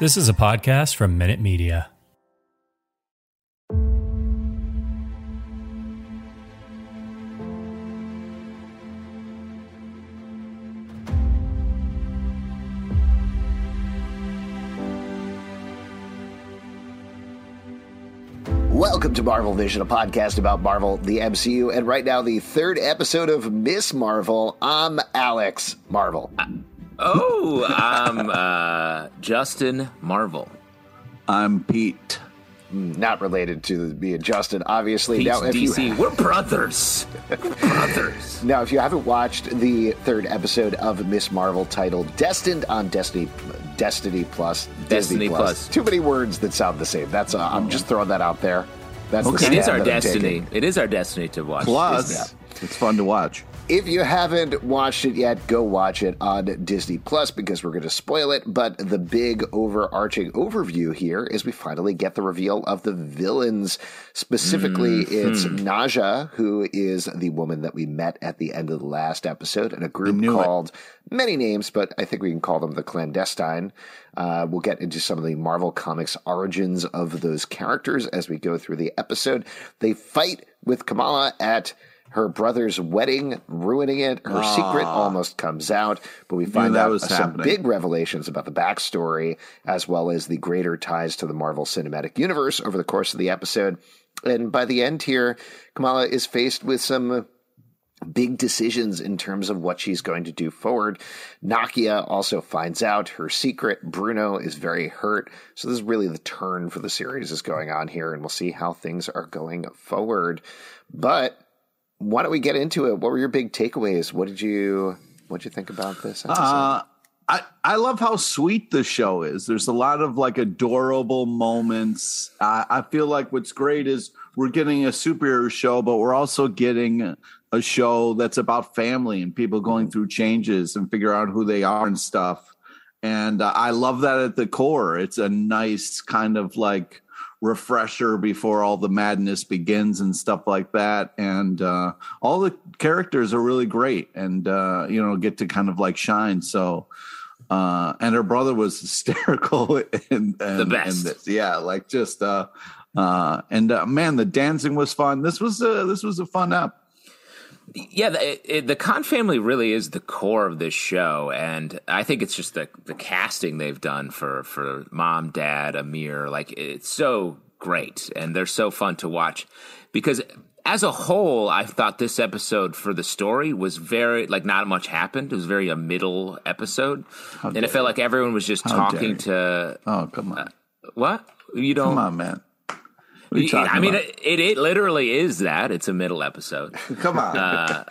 This is a podcast from Minute Media. Welcome to Marvel Vision, a podcast about Marvel, the MCU, and right now the third episode of Miss Marvel. I'm Alex Marvel. Oh, I'm uh, Justin Marvel. I'm Pete. Not related to me and Justin, obviously. Pete's now, if DC. you We're brothers. We're brothers. now, if you haven't watched the third episode of Miss Marvel, titled "Destined" on Destiny, Destiny Plus, Disney Destiny Plus. too many words that sound the same. That's uh, I'm just throwing that out there. That's the It stand is our destiny. It is our destiny to watch. Plus, it's fun to watch. If you haven't watched it yet, go watch it on Disney Plus because we're going to spoil it. But the big overarching overview here is we finally get the reveal of the villains. Specifically, it's Naja, who is the woman that we met at the end of the last episode, and a group knew it. called many names, but I think we can call them the clandestine. Uh, we'll get into some of the Marvel Comics origins of those characters as we go through the episode. They fight with Kamala at her brother's wedding, ruining it. Her secret ah. almost comes out, but we find that out was uh, some happening. big revelations about the backstory as well as the greater ties to the Marvel Cinematic Universe over the course of the episode. And by the end here, Kamala is faced with some big decisions in terms of what she's going to do forward. Nakia also finds out her secret. Bruno is very hurt. So this is really the turn for the series is going on here, and we'll see how things are going forward. But why don't we get into it? What were your big takeaways? What did you what did you think about this? Uh, I, I love how sweet the show is. There's a lot of like adorable moments. I, I feel like what's great is we're getting a superhero show, but we're also getting a show that's about family and people going through changes and figure out who they are and stuff. And uh, I love that at the core. It's a nice kind of like refresher before all the madness begins and stuff like that. And uh, all the characters are really great and, uh, you know, get to kind of like shine. So, uh, and her brother was hysterical in, The best. in this. Yeah, like just, uh, uh, and uh, man, the dancing was fun. This was a, this was a fun app. Yeah, the, it, the Khan family really is the core of this show, and I think it's just the the casting they've done for for mom, dad, Amir. Like it's so great, and they're so fun to watch because. As a whole, I thought this episode for the story was very like not much happened. It was very a middle episode, and it felt like everyone was just How talking to Oh, come on. Uh, what you don't. Come on, man. What are you talking I mean, about? it, it literally is that. It's a middle episode. Come on. Uh,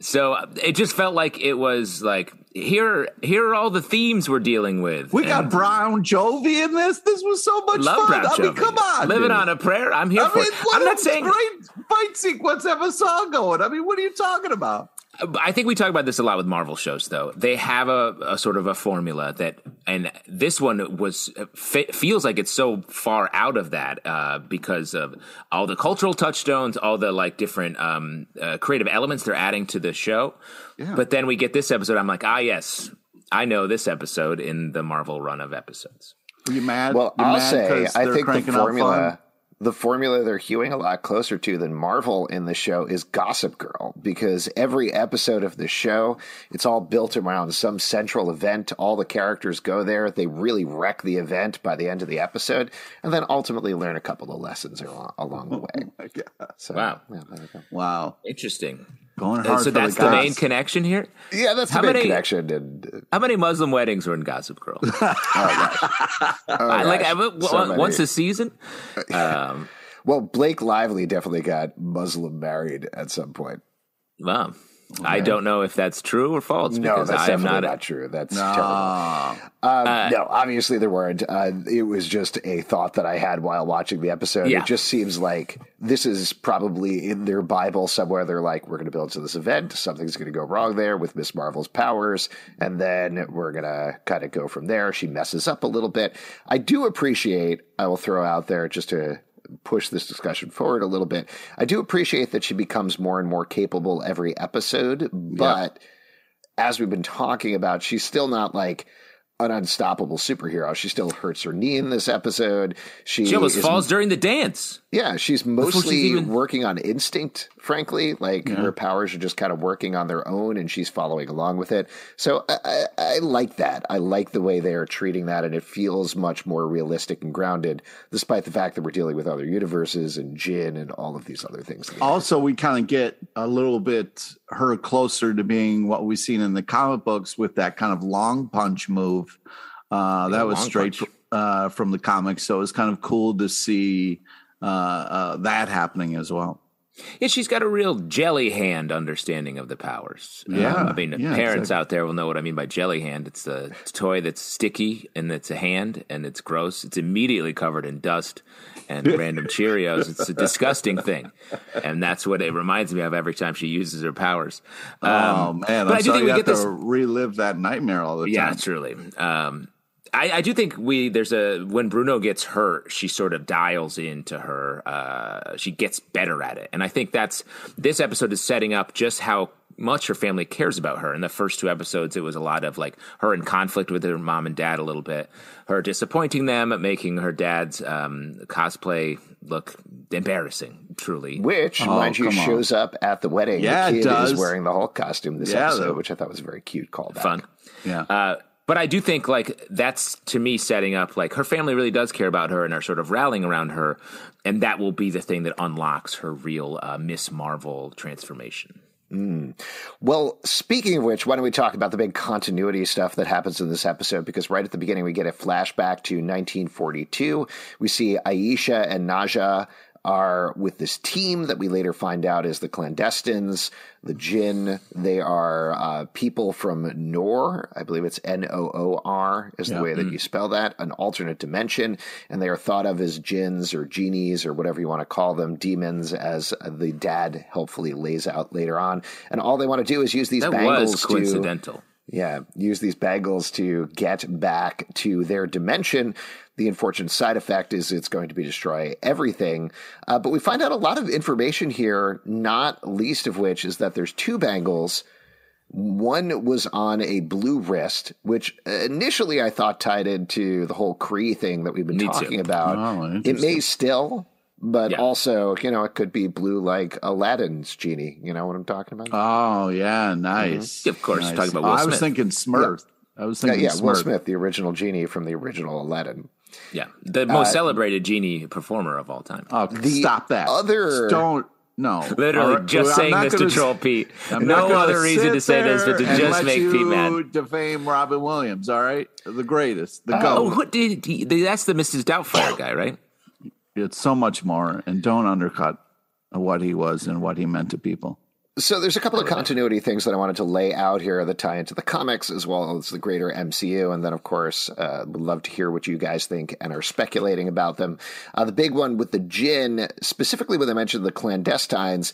so it just felt like it was like here here are all the themes we're dealing with. we got Brown Jovi in this. This was so much love fun. Brown I mean, come on. Living dude. on a prayer. I'm here I for mean, it. I'm a not saying great fight sequence have a song going. I mean, what are you talking about? I think we talk about this a lot with Marvel shows, though. They have a, a sort of a formula that, and this one was fe- feels like it's so far out of that uh, because of all the cultural touchstones, all the like different um, uh, creative elements they're adding to the show. But then we get this episode. I'm like, ah, yes, I know this episode in the Marvel run of episodes. Are you mad? Well, You're I'll mad say 'cause I they're think the cranking fun? formula, the formula they're hewing a lot closer to than Marvel in the show is Gossip Girl because every episode of the show, it's all built around some central event. All the characters go there. They really wreck the event by the end of the episode, and then ultimately learn a couple of lessons along, along the way. Oh so, Wow. yeah, there go. Wow. Interesting. Going And hard so for that's the the, main connection here. Yeah, that's the How main many- connection. And uh, How many Muslim weddings were in Gossip Girl? oh, I like gosh, I, w- so one- many. once a season. Um, well, Blake Lively definitely got Muslim married at some point. wow. I don't know if that's true or false. No, because that's I am definitely not. not, true. That's No. terrible. Um, no, obviously there weren't. Uh, it was just a thought that I had while watching the episode. Yeah. It just seems like this is probably in their Bible somewhere. They're like, we're going to build to this event. Something's going to go wrong there with Miss Marvel's powers. And then we're going to kind of go from there. She messes up a little bit. I do appreciate, I will throw out there just to push this discussion forward a little bit. I do appreciate that she becomes more and more capable every episode, but as we've been talking about, she's still not like an unstoppable superhero. She still hurts her knee in this episode. She, She almost is- falls during the dance. Yeah, she's she's mostly even- working on instinct, frankly. Like her powers are just kind of working on their own and she's following along with it. So I, I, I like that. I like the way they are treating that and it feels much more realistic and grounded, despite the fact that we're dealing with other universes and Jin and all of these other things. Also, we kind of get a little bit her closer to being what we've seen in the comic books with that kind of long punch move. Uh, that was straight uh, from the comics, so it's kind of cool to see that happening as well. Yeah, she's got a real jelly hand understanding of the powers. Um, Yeah, I mean, yeah, parents exactly. out there will know what I mean by jelly hand. It's a toy that's sticky and it's a hand and it's gross. It's immediately covered in dust and random Cheerios. It's a disgusting thing, and that's what it reminds me of every time she uses her powers. oh Um, man, but I'm I do sorry think we you get have this. to relive that nightmare all the Yeah, time. truly. Um, I, I do think we there's a when Bruno gets hurt, she sort of dials into her. Uh, she gets better at it, and I think that's this episode is setting up just how much her family cares about her. In the first two episodes, it was a lot of like her in conflict with her mom and dad a little bit, her disappointing them, making her dad's um, cosplay look embarrassing. Truly, Which, Oh, mind you, come on. shows up at the wedding. Yeah, the it kid does. is wearing the Hulk costume this Yeah, episode, the- which I thought was a very cute callback. fun. Yeah. Uh, but I do think like that's to me setting up like her family really does care about her and are sort of rallying around her, and that will be the thing that unlocks her real uh, Miss Marvel transformation. Well, speaking of which, why don't we talk about the big continuity stuff that happens in this episode? Because right at the beginning, we get a flashback to 1942. We see Aisha and Naja are with this team that we later find out is the clandestines, the Jinn. They are uh, people from Noor. I believe it's N O O R is the way that you spell that, an alternate dimension. And they are thought of as Jins or genies or whatever you want to call them, demons, as the dad helpfully lays out later on. And all they want to do is use these That bangles was to coincidental. Yeah, use these bangles to get back to their dimension. The unfortunate side effect is it's going to be destroy everything. Uh, but we find out a lot of information here, not least of which is that there's two bangles. One was on a blue wrist, which initially I thought tied into the whole Kree thing that we've been Me too. talking about. Oh, it may still, but Yeah. also, you know, it could be blue like Aladdin's genie. You know what I'm talking about? Oh yeah, mm-hmm. nice. Of course, nice. talking about Oh, Will I was thinking Smurf. I was thinking yeah, Smurf. Will Smith, the original genie from the original Aladdin. Yeah, the uh, most celebrated genie performer of all time. Oh, stop that! other- don't no. Literally, All right, just I'm saying not this gonna- to troll Pete. I'm no not gonna other reason sit to say this but to there and just let make you Pete mad. Defame Robin Williams. All right, the greatest, the uh, Oh, goat. what did he, that's the Mrs. Doubtfire guy, right? It's so much more, and don't undercut what he was and what he meant to people. So there's a couple of continuity things that I wanted to lay out here that tie into the comics as well as the greater MCU, and then of course uh, would love to hear what you guys think and are speculating about them. Uh, the big one with the jinn, specifically when they mentioned the clandestines.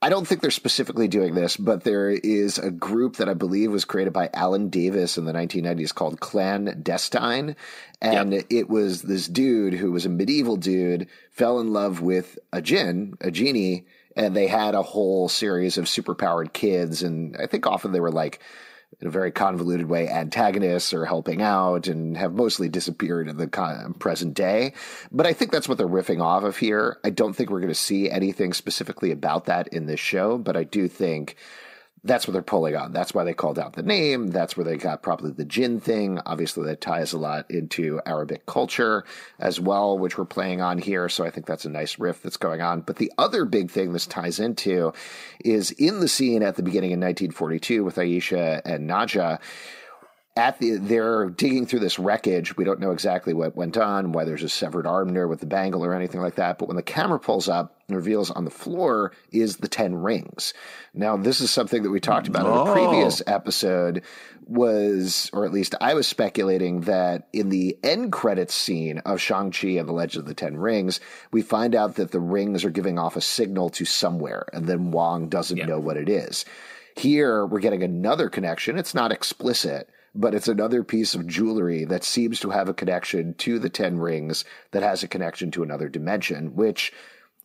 I don't think they're specifically doing this, but there is a group that I believe was created by Alan Davis in the 1990s called Clan Clandestine. And it was this dude who was a medieval dude, fell in love with a jinn, a genie, and they had a whole series of superpowered kids. And I think often they were like, in a very convoluted way, antagonists or helping out and have mostly disappeared in the present day. But I think that's what they're riffing off of here. I don't think we're going to see anything specifically about that in this show, but I do think that's what they're pulling on. That's why they called out the name. That's where they got probably the jinn thing. Obviously, that ties a lot into Arabic culture as well, which we're playing on here. So I think that's a nice riff that's going on. But the other big thing this ties into is in the scene at the beginning in 1942 with Aisha and Naja at the they're digging through this wreckage. We don't know exactly what went on, why there's a severed arm there with the bangle or anything like that. But when the camera pulls up and reveals on the floor is the ten rings. Now, this is something that we talked about in a oh. previous episode. Was or at least I was speculating that in the end credits scene of Shang Chi and the Legend of the Ten Rings, we find out that the rings are giving off a signal to somewhere, and then Wong doesn't Yeah. know what it is. Here, we're getting another connection. It's not explicit, but it's another piece of jewelry that seems to have a connection to the Ten Rings that has a connection to another dimension, which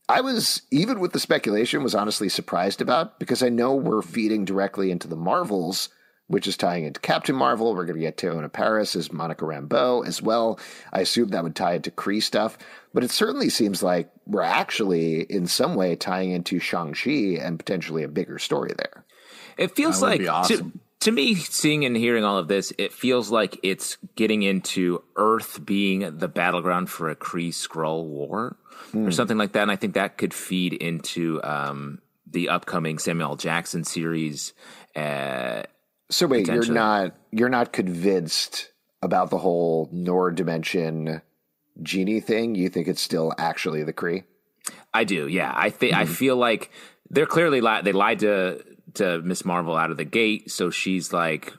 I was, even with the speculation, was honestly surprised about because I know we're feeding directly into the Marvels, which is tying into Captain Marvel. We're going to get Teyonah Parris as Monica Rambeau as well. I assume that would tie into Kree stuff, but it certainly seems like we're actually in some way tying into Shang-Chi and potentially a bigger story there. It feels That would like be awesome. to, to me, seeing and hearing all of this, it feels like it's getting into Earth being the battleground for a Kree Skrull war or something like that. And I think that could feed into um, the upcoming Samuel Jackson series. Uh, So wait, you're not you're not convinced about the whole Noor dimension genie thing? You think it's still actually the Kree? I do, yeah. I think I feel like they're clearly li- they lied to to Miss Marvel out of the gate, so she's like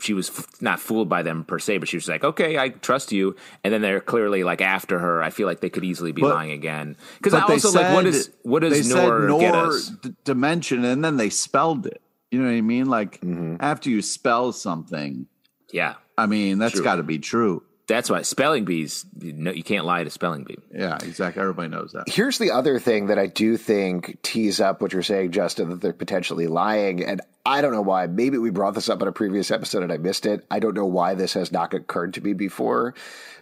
she was f- not fooled by them per se, but she was like, "Okay, I trust you." And then they're clearly like after her. I feel like they could easily be But- lying again because I also like what said- is what does said Noor, get us? d- dimension, and then they spelled it. You know what I mean? Like Mm-hmm. after you spell something, Yeah, I mean that's got to be true. That's why spelling bees. You, know, you can't lie to spelling bee. Yeah, exactly. Everybody knows that. Here's the other thing that I do think tees up what you're saying, Justin, that they're potentially lying. And I don't know why. Maybe we brought this up in a previous episode and I missed it. I don't know why this has not occurred to me before.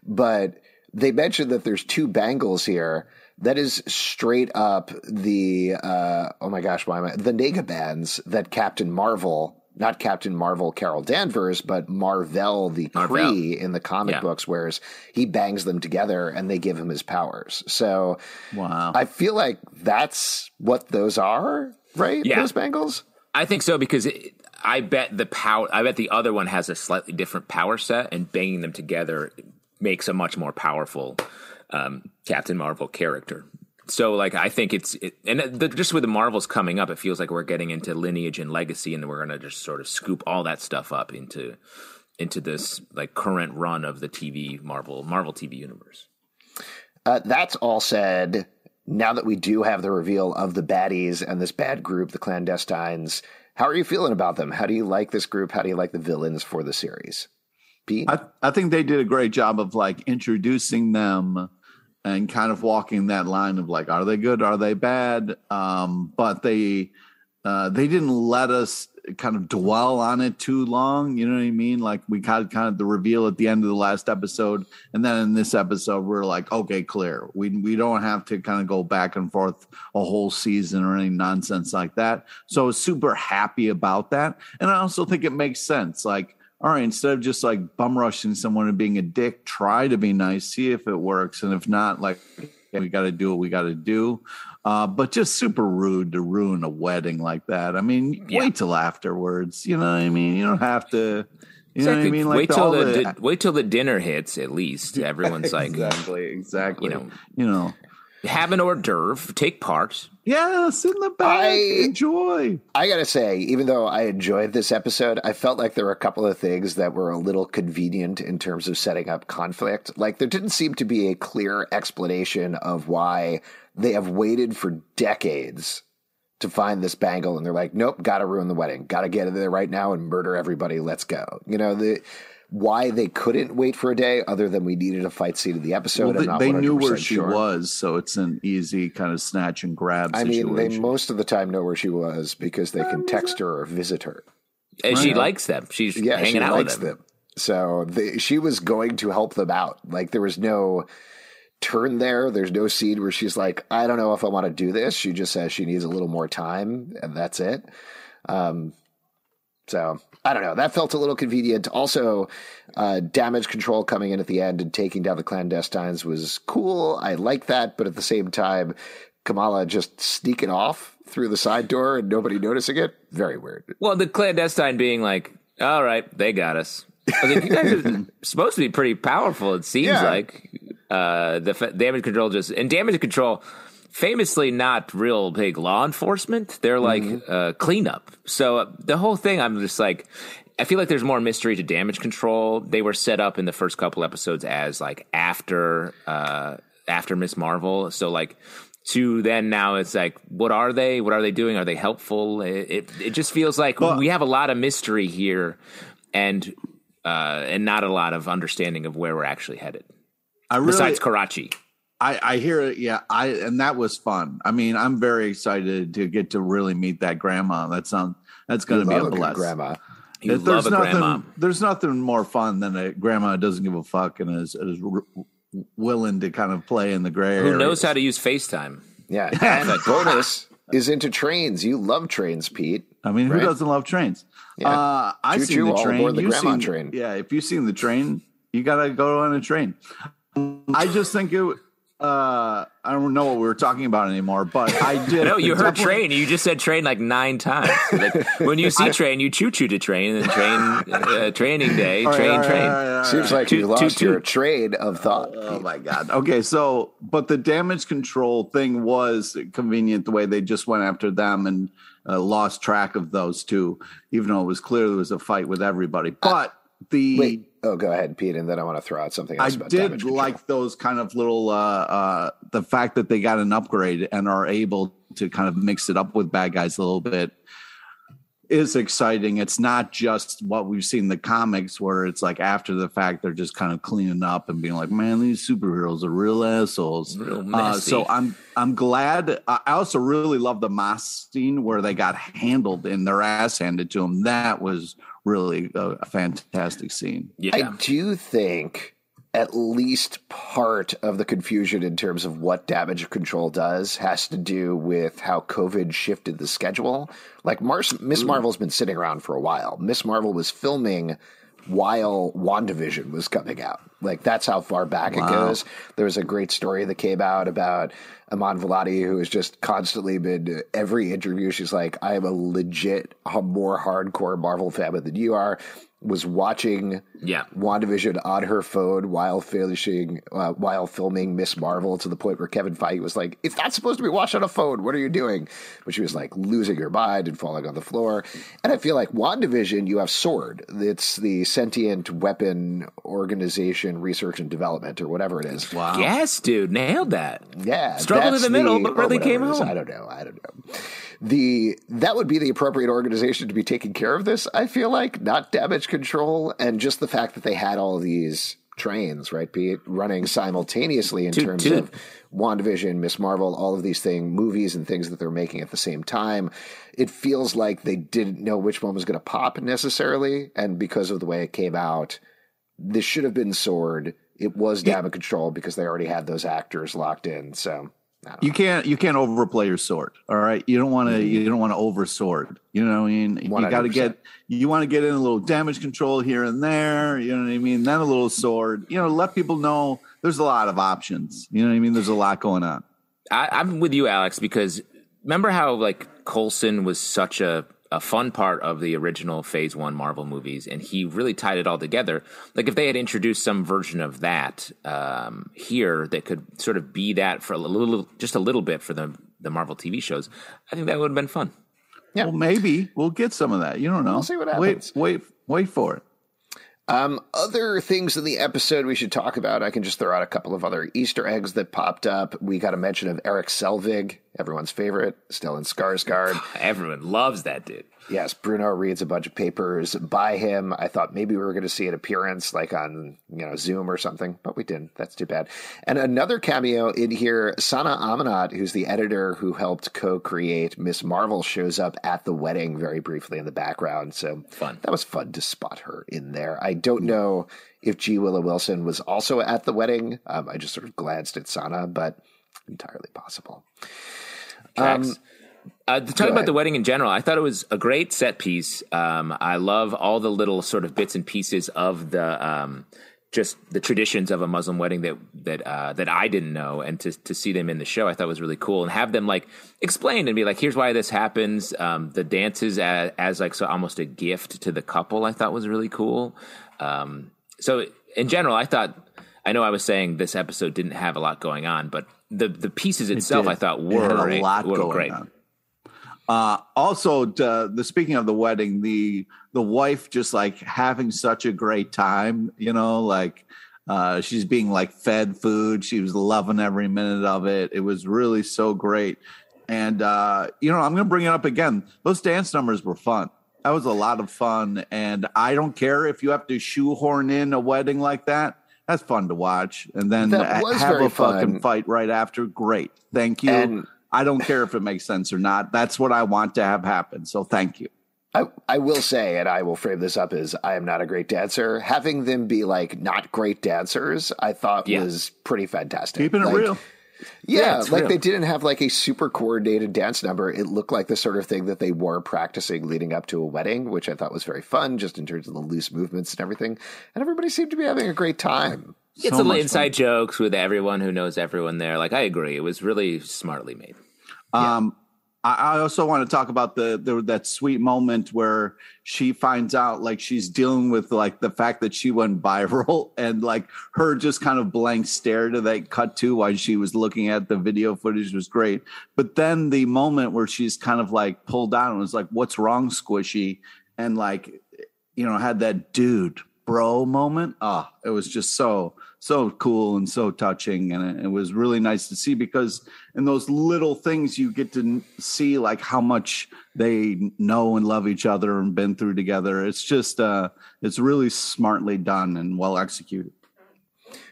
But they mentioned that there's two bangles here. That is straight up the uh, oh my gosh, why am I the Nega bands that Captain Marvel, not Captain Marvel Carol Danvers, but Mar-Vell the. Kree in the comic Yeah. books, whereas he bangs them together and they give him his powers. So Wow. I feel like that's what those are, right? Yeah. Those bangles. I think so because it, I bet the power. I bet the other one has a slightly different power set, and banging them together makes a much more powerful um, Captain Marvel character. So, like, I think it's it, and the, just with the Marvels coming up, it feels like we're getting into lineage and legacy, and we're gonna just sort of scoop all that stuff up into into this like current run of the TV Marvel Marvel TV universe. Uh, that's all said. Now that we do have the reveal of the baddies and this bad group, the clandestines, how are you feeling about them? How do you like this group? How do you like the villains for the series? Pete? I, I think they did a great job of like introducing them and kind of walking that line of like, are they good? Are they bad? Um, but they uh, they didn't let us kind of dwell on it too long. You know what I mean? Like we got kind of the reveal at the end of the last episode, and then in this episode, we're like, okay, clear. We we don't have to kind of go back and forth a whole season or any nonsense like that. So super happy about that, and I also think it makes sense. Like all right, instead of just like bum rushing someone and being a dick, try to be nice, see if it works. And if not, like, we got to do what we got to do. Uh, but just super rude to ruin a wedding like that. I mean, Yeah. wait till afterwards. You know what I mean? You don't have to, you know what I mean? Like wait till the, the- di- wait till the dinner hits. At least everyone's like, exactly, exactly. you know, you know, have an hors d'oeuvre, take part. Yes, in the back, I- enjoy. I gotta say, even though I enjoyed this episode, I felt like there were a couple of things that were a little convenient in terms of setting up conflict. Like there didn't seem to be a clear explanation of why they have waited for decades to find this bangle, and they're like, "Nope, gotta ruin the wedding, gotta get in there right now and murder everybody. Let's go." You know the why they couldn't wait for a day, other than we needed a fight scene of the episode. Well, they, not they knew where she sure. was, so it's an easy kind of snatch and grab I situation. mean, they most of the time know where she was because they can text her or visit her. And she Right. likes them. She's yeah, hanging she out likes with them. them. So the, she was going to help them out. Like there was no turn there. There's no scene where she's like, I don't know if I want to do this. She just says she needs a little more time, and that's it. Um, so I don't know. That felt a little convenient. Also, uh, damage control coming in at the end and taking down the clandestines was cool. I like that, but at the same time, Kamala just sneaking off through the side door and nobody noticing it. Very weird. Well, the clandestine being like, all right, they got us. I like, you guys are supposed to be pretty powerful. It seems Yeah. like uh, the fa- damage control just and damage control, famously not real big law enforcement. They're like uh, cleanup. So uh, the whole thing, I'm just like, I feel like there's more mystery to damage control. They were set up in the first couple episodes as like after uh, after Miss Marvel. So like. To then now, it's like, what are they? What are they doing? Are they helpful? It it, it just feels like Well- we have a lot of mystery here, and uh, and not a lot of understanding of where we're actually headed. I really, Besides Karachi, I, I hear it. Yeah, I and that was fun. I mean, I'm very excited to get to really meet that grandma. That sounds that's going to be Love a good bless. grandma. you There's love a nothing. grandma. There's nothing more fun than a grandma who doesn't give a fuck and is, is r- willing to kind of play in the gray Who area. knows how to use FaceTime? Yeah, and bonus is into trains. You love trains, Pete. I mean, who Right? doesn't love trains? Yeah. Uh, I Choo-choo, seen the train. the You've grandma seen- train. Yeah, if you've seen the train, you got to go on a train. I just think it. Uh, I don't know what we were talking about anymore, but I did. No, you heard train. You just said train like nine times. Like when you see train, you choo choo to train and train uh, training day, All right, train all right, train. all right, all right. Seems like you Toot, lost toot, your toot. trade of thought. Oh my god. Okay, so but the damage control thing was convenient the way they just went after them and uh, lost track of those two, even though it was clear there was a fight with everybody. But the Wait. Oh, go ahead, Pete, and then I want to throw out something I else about did like those kind of little uh, uh, the fact that they got an upgrade and are able to kind of mix it up with bad guys a little bit is exciting. It's not just what we've seen in the comics where it's like after the fact they're just kind of cleaning up and being like, man, these superheroes are real assholes. Real Uh, so I'm I'm glad. I I also really love the Moss scene where they got handled and their ass handed to them. That was really a, a fantastic scene. Yeah, I do think at least part of the confusion in terms of what damage control does has to do with how COVID shifted the schedule. Like Mars, Miss hmm. Marvel's been sitting around for a while. Miss Marvel was filming while WandaVision was coming out. Like that's how far back it goes. There was a great story that came out about Iman Vellani, who has just constantly been every interview. She's like, "I am a legit, more hardcore Marvel fan than you are." Was watching Yeah. WandaVision on her phone while finishing uh, while filming Miss Marvel to the point where Kevin Feige was like, "It's not supposed to be watched on a phone. What are you doing?" But she was like losing her mind and falling on the floor. And I feel like WandaVision, you have Sword. It's the sentient weapon organization, research and development, or whatever it is. Wow. yes, dude, nailed that. Yeah, Struggled in the middle, the- but really came home. I don't know. I don't know. The that would be the appropriate organization to be taking care of this. I feel like not damage control, and just the fact that they had all these trains, right, Pete, running simultaneously in Toot, terms toot. of WandaVision, Miss Marvel, all of these things, movies and things that they're making at the same time. It feels like they didn't know which one was going to pop necessarily, and because of the way it came out, this should have been Sword. It was damage control because they already had those actors locked in. So I don't know. You can't you can't overplay your sword. All right, you don't want to mm-hmm. you don't want to over sword. You know what I mean? You got to get you want to get in a little damage control here and there. You know what I mean? Then a little sword. You know, let people know there's a lot of options. You know what I mean? There's a lot going on. I, I'm with you, Alex, because remember how like Coulson was such a a fun part of the original Phase One Marvel movies, and he really tied it all together. Like if they had introduced some version of that um, here that could sort of be that for a little, just a little bit for the the Marvel TV shows, I think that would have been fun. Yeah. Well, maybe we'll get some of that. You don't know. We'll see what happens. Wait, wait, wait for it. Um, other things in the episode we should talk about. I can just throw out a couple of other Easter eggs that popped up. We got a mention of Erik Selvig, everyone's favorite, Stellan Skarsgård. Everyone loves that dude. Yes, Bruno reads a bunch of papers by him. I thought maybe we were going to see an appearance like on you know Zoom or something, but we didn't. That's too bad. And another cameo in here, Sana Amanat, who's the editor who helped co-create Miss Marvel, shows up at the wedding very briefly in the background. So Fun. That was fun to spot her in there. I don't know if G. Willow Wilson was also at the wedding. Um, I just sort of glanced at Sana, but entirely possible. Tracks. Uh, to talk about the wedding in general, I thought it was a great set piece. Um, I love all the little sort of bits and pieces of the um, just the traditions of a Muslim wedding that that uh, that I didn't know, and to to see them in the show, I thought was really cool, and have them like explain and be like, "Here's why this happens." Um, the dances as, as, like so almost a gift to the couple, I thought was really cool. Um, so in general, I thought I know I was saying this episode didn't have a lot going on, but the the pieces itself, did. I thought It were had a lot were going great. on. Uh, also, the, the speaking of the wedding, the the wife just like having such a great time, you know, like uh, she's being like fed food. She was loving every minute of it. It was really so great. And uh, you know, I'm gonna bring it up again. Those dance numbers were fun. That was a lot of fun, and I don't care if you have to shoehorn in a wedding like that. That's fun to watch, and then have a fucking fight right after. Great, thank you. And- I don't care if it makes sense or not. That's what I want to have happen. So thank you. I, I will say, and I will frame this up as I am not a great dancer. Having them be like not great dancers, I thought Yeah. was pretty fantastic. Keeping it real. Yeah, Yeah, like real. they didn't have like a super coordinated dance number. It looked like the sort of thing that they were practicing leading up to a wedding, which I thought was very fun, just in terms of the loose movements and everything. And everybody seemed to be having a great time. It's So a little inside jokes with everyone who knows everyone there. Like I agree, it was really smartly made. Um, I, I also want to talk about the, the that sweet moment where she finds out like she's dealing with like the fact that she went viral and like her just kind of blank stare to that cut to while she was looking at the video footage was great. But then the moment where she's kind of like pulled down and was like, "What's wrong, Squishy?" and like you know had that dude bro moment. Ah, it was just so so cool and so touching, and it, it was really nice to see because in those little things you get to see like how much they know and love each other and been through together. It's just uh, it's really smartly done and well executed.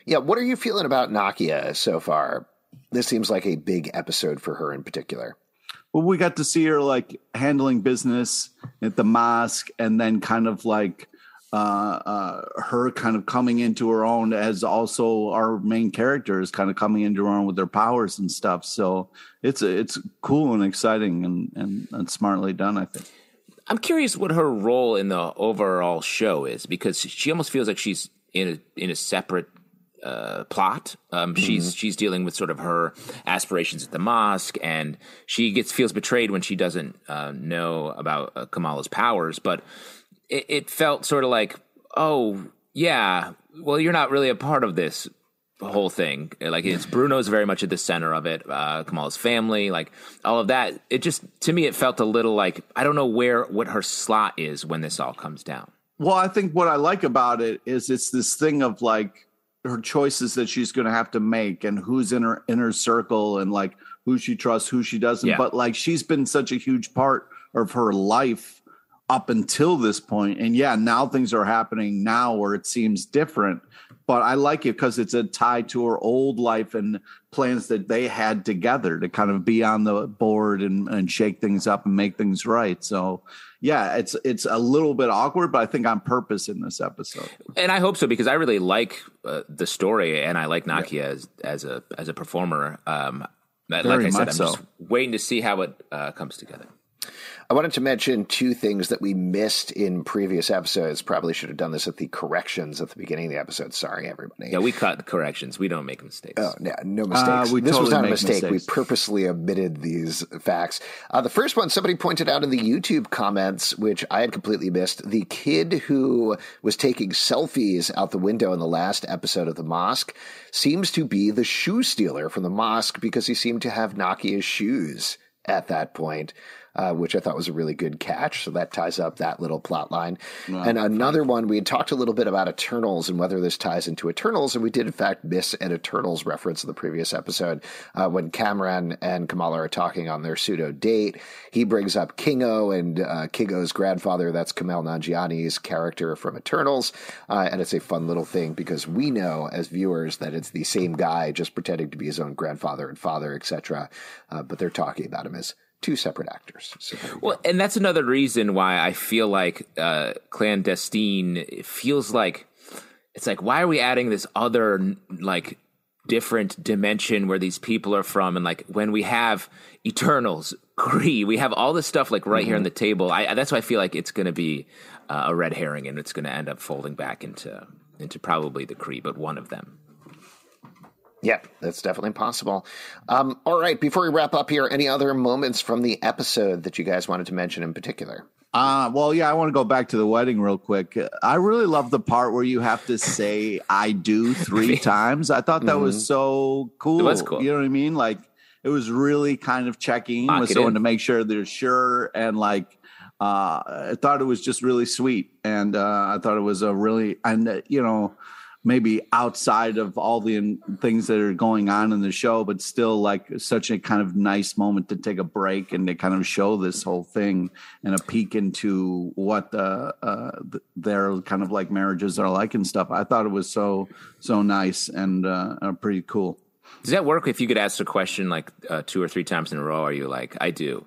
Yeah, what are you feeling about Nakia so far? This seems like a big episode for her in particular. Well, we got to see her like handling business at the mosque, and then kind of like uh, uh, her kind of coming into her own as also our main character is kind of coming into her own with their powers and stuff. So it's it's cool and exciting and and, and smartly done. I think. I'm curious what her role in the overall show is because she almost feels like she's in a in a separate uh, plot. Um, She's she's dealing with sort of her aspirations at the mosque, and she gets feels betrayed when she doesn't uh, know about uh, Kamala's powers. But it, it felt sort of like, oh yeah, well you're not really a part of this whole thing. Like it's Bruno's very much at the center of it. Uh, Kamala's family, like all of that. It just to me it felt a little like I don't know where what her slot is when this all comes down. Well, I think what I like about it is it's this thing of like her choices that she's going to have to make and who's in her inner circle and like who she trusts, who she doesn't. Yeah. But like she's been such a huge part of her life up until this point. And yeah, now things are happening now where it seems different. But I like it because it's a tie to her old life and plans that they had together to kind of be on the board and, and shake things up and make things right. So yeah, it's it's a little bit awkward, but I think on purpose in this episode. And I hope so because I really like uh, the story and I like Nakia as as a as a performer. Um, like Very I said, I'm so. just waiting to see how it uh, comes together. I wanted to mention two things that we missed in previous episodes. Probably should have done this at the corrections at the beginning of the episode. Sorry, everybody. Yeah, we cut corrections. We don't make mistakes. Oh, yeah, no mistakes. Uh, we this was not a mistake. mistakes. We purposely omitted these facts. Uh, the first one, somebody pointed out in the YouTube comments, which I had completely missed. The kid who was taking selfies out the window in the last episode of The Mosque seems to be the shoe stealer from the mosque because he seemed to have Nakia's shoes at that point. Uh, which I thought was a really good catch. So that ties up that little plot line. and another one, we had talked a little bit about Eternals and whether this ties into Eternals, and we did in fact miss an Eternals reference in the previous episode uh, when Kamran and Kamala are talking on their pseudo date. He brings up Kingo and uh, Kingo's grandfather. That's Kumail Nanjiani's character from Eternals, uh, and it's a fun little thing because we know as viewers that it's the same guy just pretending to be his own grandfather and father, etc. Uh, but they're talking about him as two separate actors. So there we go. Well, and that's another reason why I feel like uh, clandestine it feels like it's like why are we adding this other like different dimension where these people are from and like when we have Eternals, Kree, we have all this stuff like right here on the table. I that's why I feel like it's going to be uh, a red herring and it's going to end up folding back into into probably the Kree, but one of them. Yeah, that's definitely possible. Um, all right, before we wrap up here, any other moments from the episode that you guys wanted to mention in particular? Uh, well, yeah, I want to go back to the wedding real quick. I really love the part where you have to say "I do" three times. I thought that mm-hmm. was so cool. It was cool. You know what I mean? Like it was really kind of checking Lock with someone in. to make sure they're sure and like. Uh, I thought it was just really sweet, and uh, I thought it was a really and uh, you know maybe outside of all the things that are going on in the show, but still like such a kind of nice moment to take a break and to kind of show this whole thing and a peek into what the, uh, their kind of like marriages are like and stuff. I thought it was so so nice and uh, pretty cool. Does that work if you could ask a question like uh, two or three times in a row? Are you like, I do?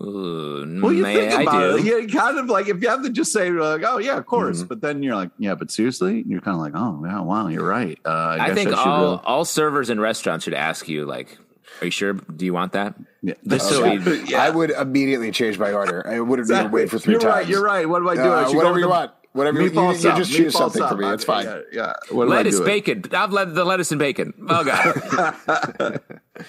Ooh, well, you think about it. You kind of like if you have to just say like, "Oh yeah, of course," mm-hmm. but then you're like, "Yeah, but seriously," you're kind of like, "Oh yeah, wow, you're right." Uh, I, I think I all all servers in restaurants should ask you like, "Are you sure? Do you want that?" Yeah, so yeah. I would immediately change my order. I wouldn't exactly. even wait for 3 you're times. Right, you're right. What do I do? Uh, I whatever you want. Whatever you, you, you just choose something up. for me. It's fine. Yeah. yeah. lettuce, bacon. I've let the lettuce and bacon. Oh god.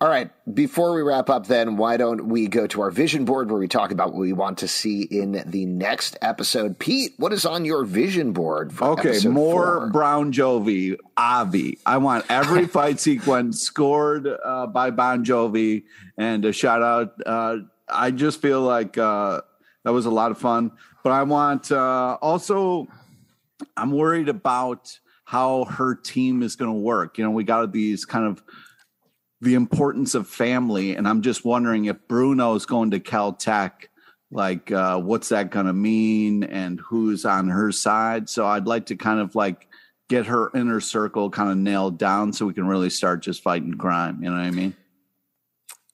All right. Before we wrap up, then, why don't we go to our vision board where we talk about what we want to see in the next episode? Pete, what is on your vision board? okay, more four? Brown Jovi, Avi. I want every fight sequence scored uh, by Bon Jovi, and a shout out. Uh, I just feel like uh, that was a lot of fun, but I want uh, also. I'm worried about how her team is going to work. You know, we got these kind of the importance of family. And I'm just wondering if Bruno is going to Caltech, like uh, what's that going to mean and who's on her side. So I'd like to kind of like get her inner circle kind of nailed down so we can really start just fighting crime. You know what I mean?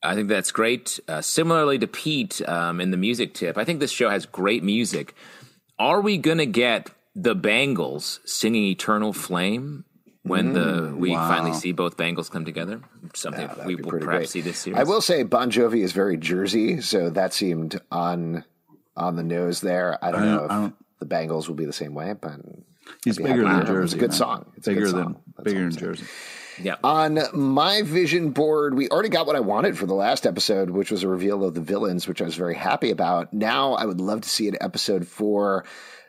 I think that's great. Uh, similarly to Pete um, in the music tip, I think this show has great music. Are we going to get the Bangles singing Eternal Flame? When the mm, we wow. finally see both Bangles come together. Something yeah, we will perhaps great. see this series. I will say Bon Jovi is very Jersey, so that seemed on on the nose there. I don't I know if don't, the Bangles will be the same way, but he's bigger than Jersey. It's a good man. song. It's bigger good than song. bigger than Jersey. Yeah. On my vision board, we already got what I wanted for the last episode, which was a reveal of the villains, which I was very happy about. Now I would love to see an episode for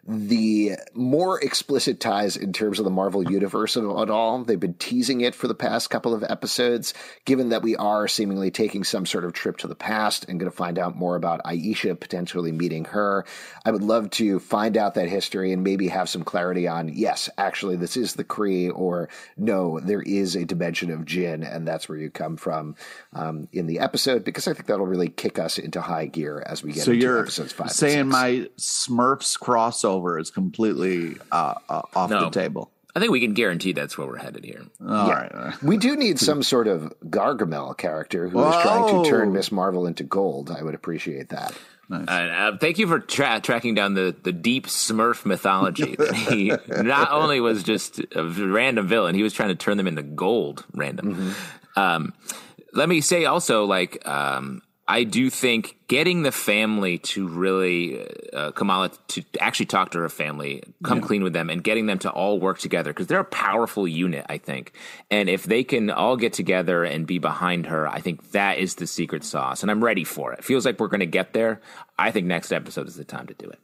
the more explicit ties in terms of the Marvel universe at all. They've been teasing it for the past couple of episodes, given that we are seemingly taking some sort of trip to the past and going to find out more about Aisha potentially meeting her. I would love to find out that history and maybe have some clarity on, yes, actually, this is the Kree, or no, there is a dimension of Jinn, and that's where you come from um, in the episode, because I think that'll really kick us into high gear as we get so into you're episodes five. Saying my Smurfs crossover crossover is completely uh, uh, off no. the table. I think we can guarantee that's where we're headed here. All yeah. right. we do need some sort of Gargamel character who Whoa. is trying to turn Miss Marvel into gold. I would appreciate that. Nice. Uh, thank you for tra- tracking down the, the deep Smurf mythology. he not only was just a random villain, he was trying to turn them into gold random. Mm-hmm. Um, let me say also, like, um, I do think getting the family to really uh, Kamala to actually talk to her family, come yeah. clean with them, and getting them to all work together because they're a powerful unit. I think, and if they can all get together and be behind her, I think that is the secret sauce, and I'm ready for it. it feels like we're going to get there. I think next episode is the time to do it.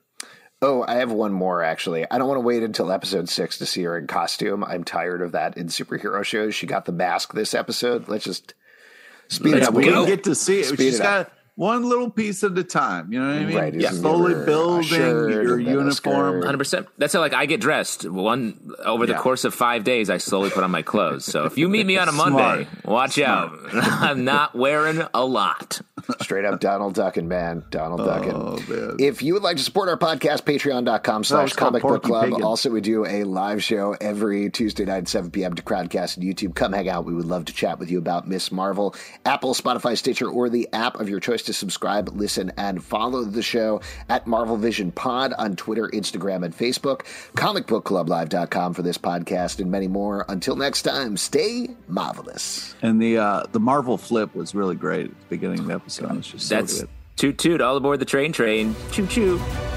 Oh, I have one more actually. I don't want to wait until episode six to see her in costume. I'm tired of that in superhero shows. She got the mask this episode. Let's just Speed it up. We didn't get to see it. Speed She's it got one little piece at a time. You know what I mean? Right. Yeah. Slowly building your uniform. Hundred percent. That's how like I get dressed. One over the yeah. course of five days, I slowly put on my clothes. So if you meet me on a Monday, watch Smart. out. I'm not wearing a lot. Straight up Donald Duckin, man. Donald Duckin. Oh, if you would like to support our podcast, patreon.com slash comic book club. Also, we do a live show every Tuesday night at 7 p.m. to Crowdcast and YouTube. Come hang out. We would love to chat with you about Miss Marvel. Apple, Spotify, Stitcher, or the app of your choice to subscribe, listen, and follow the show at Marvel Vision Pod on Twitter, Instagram, and Facebook. Comicbookclublive.com for this podcast and many more. Until next time, stay marvelous. And the uh, the Marvel flip was really great at the beginning of the episode. It's just That's so good. toot toot all aboard the train train. Choo choo.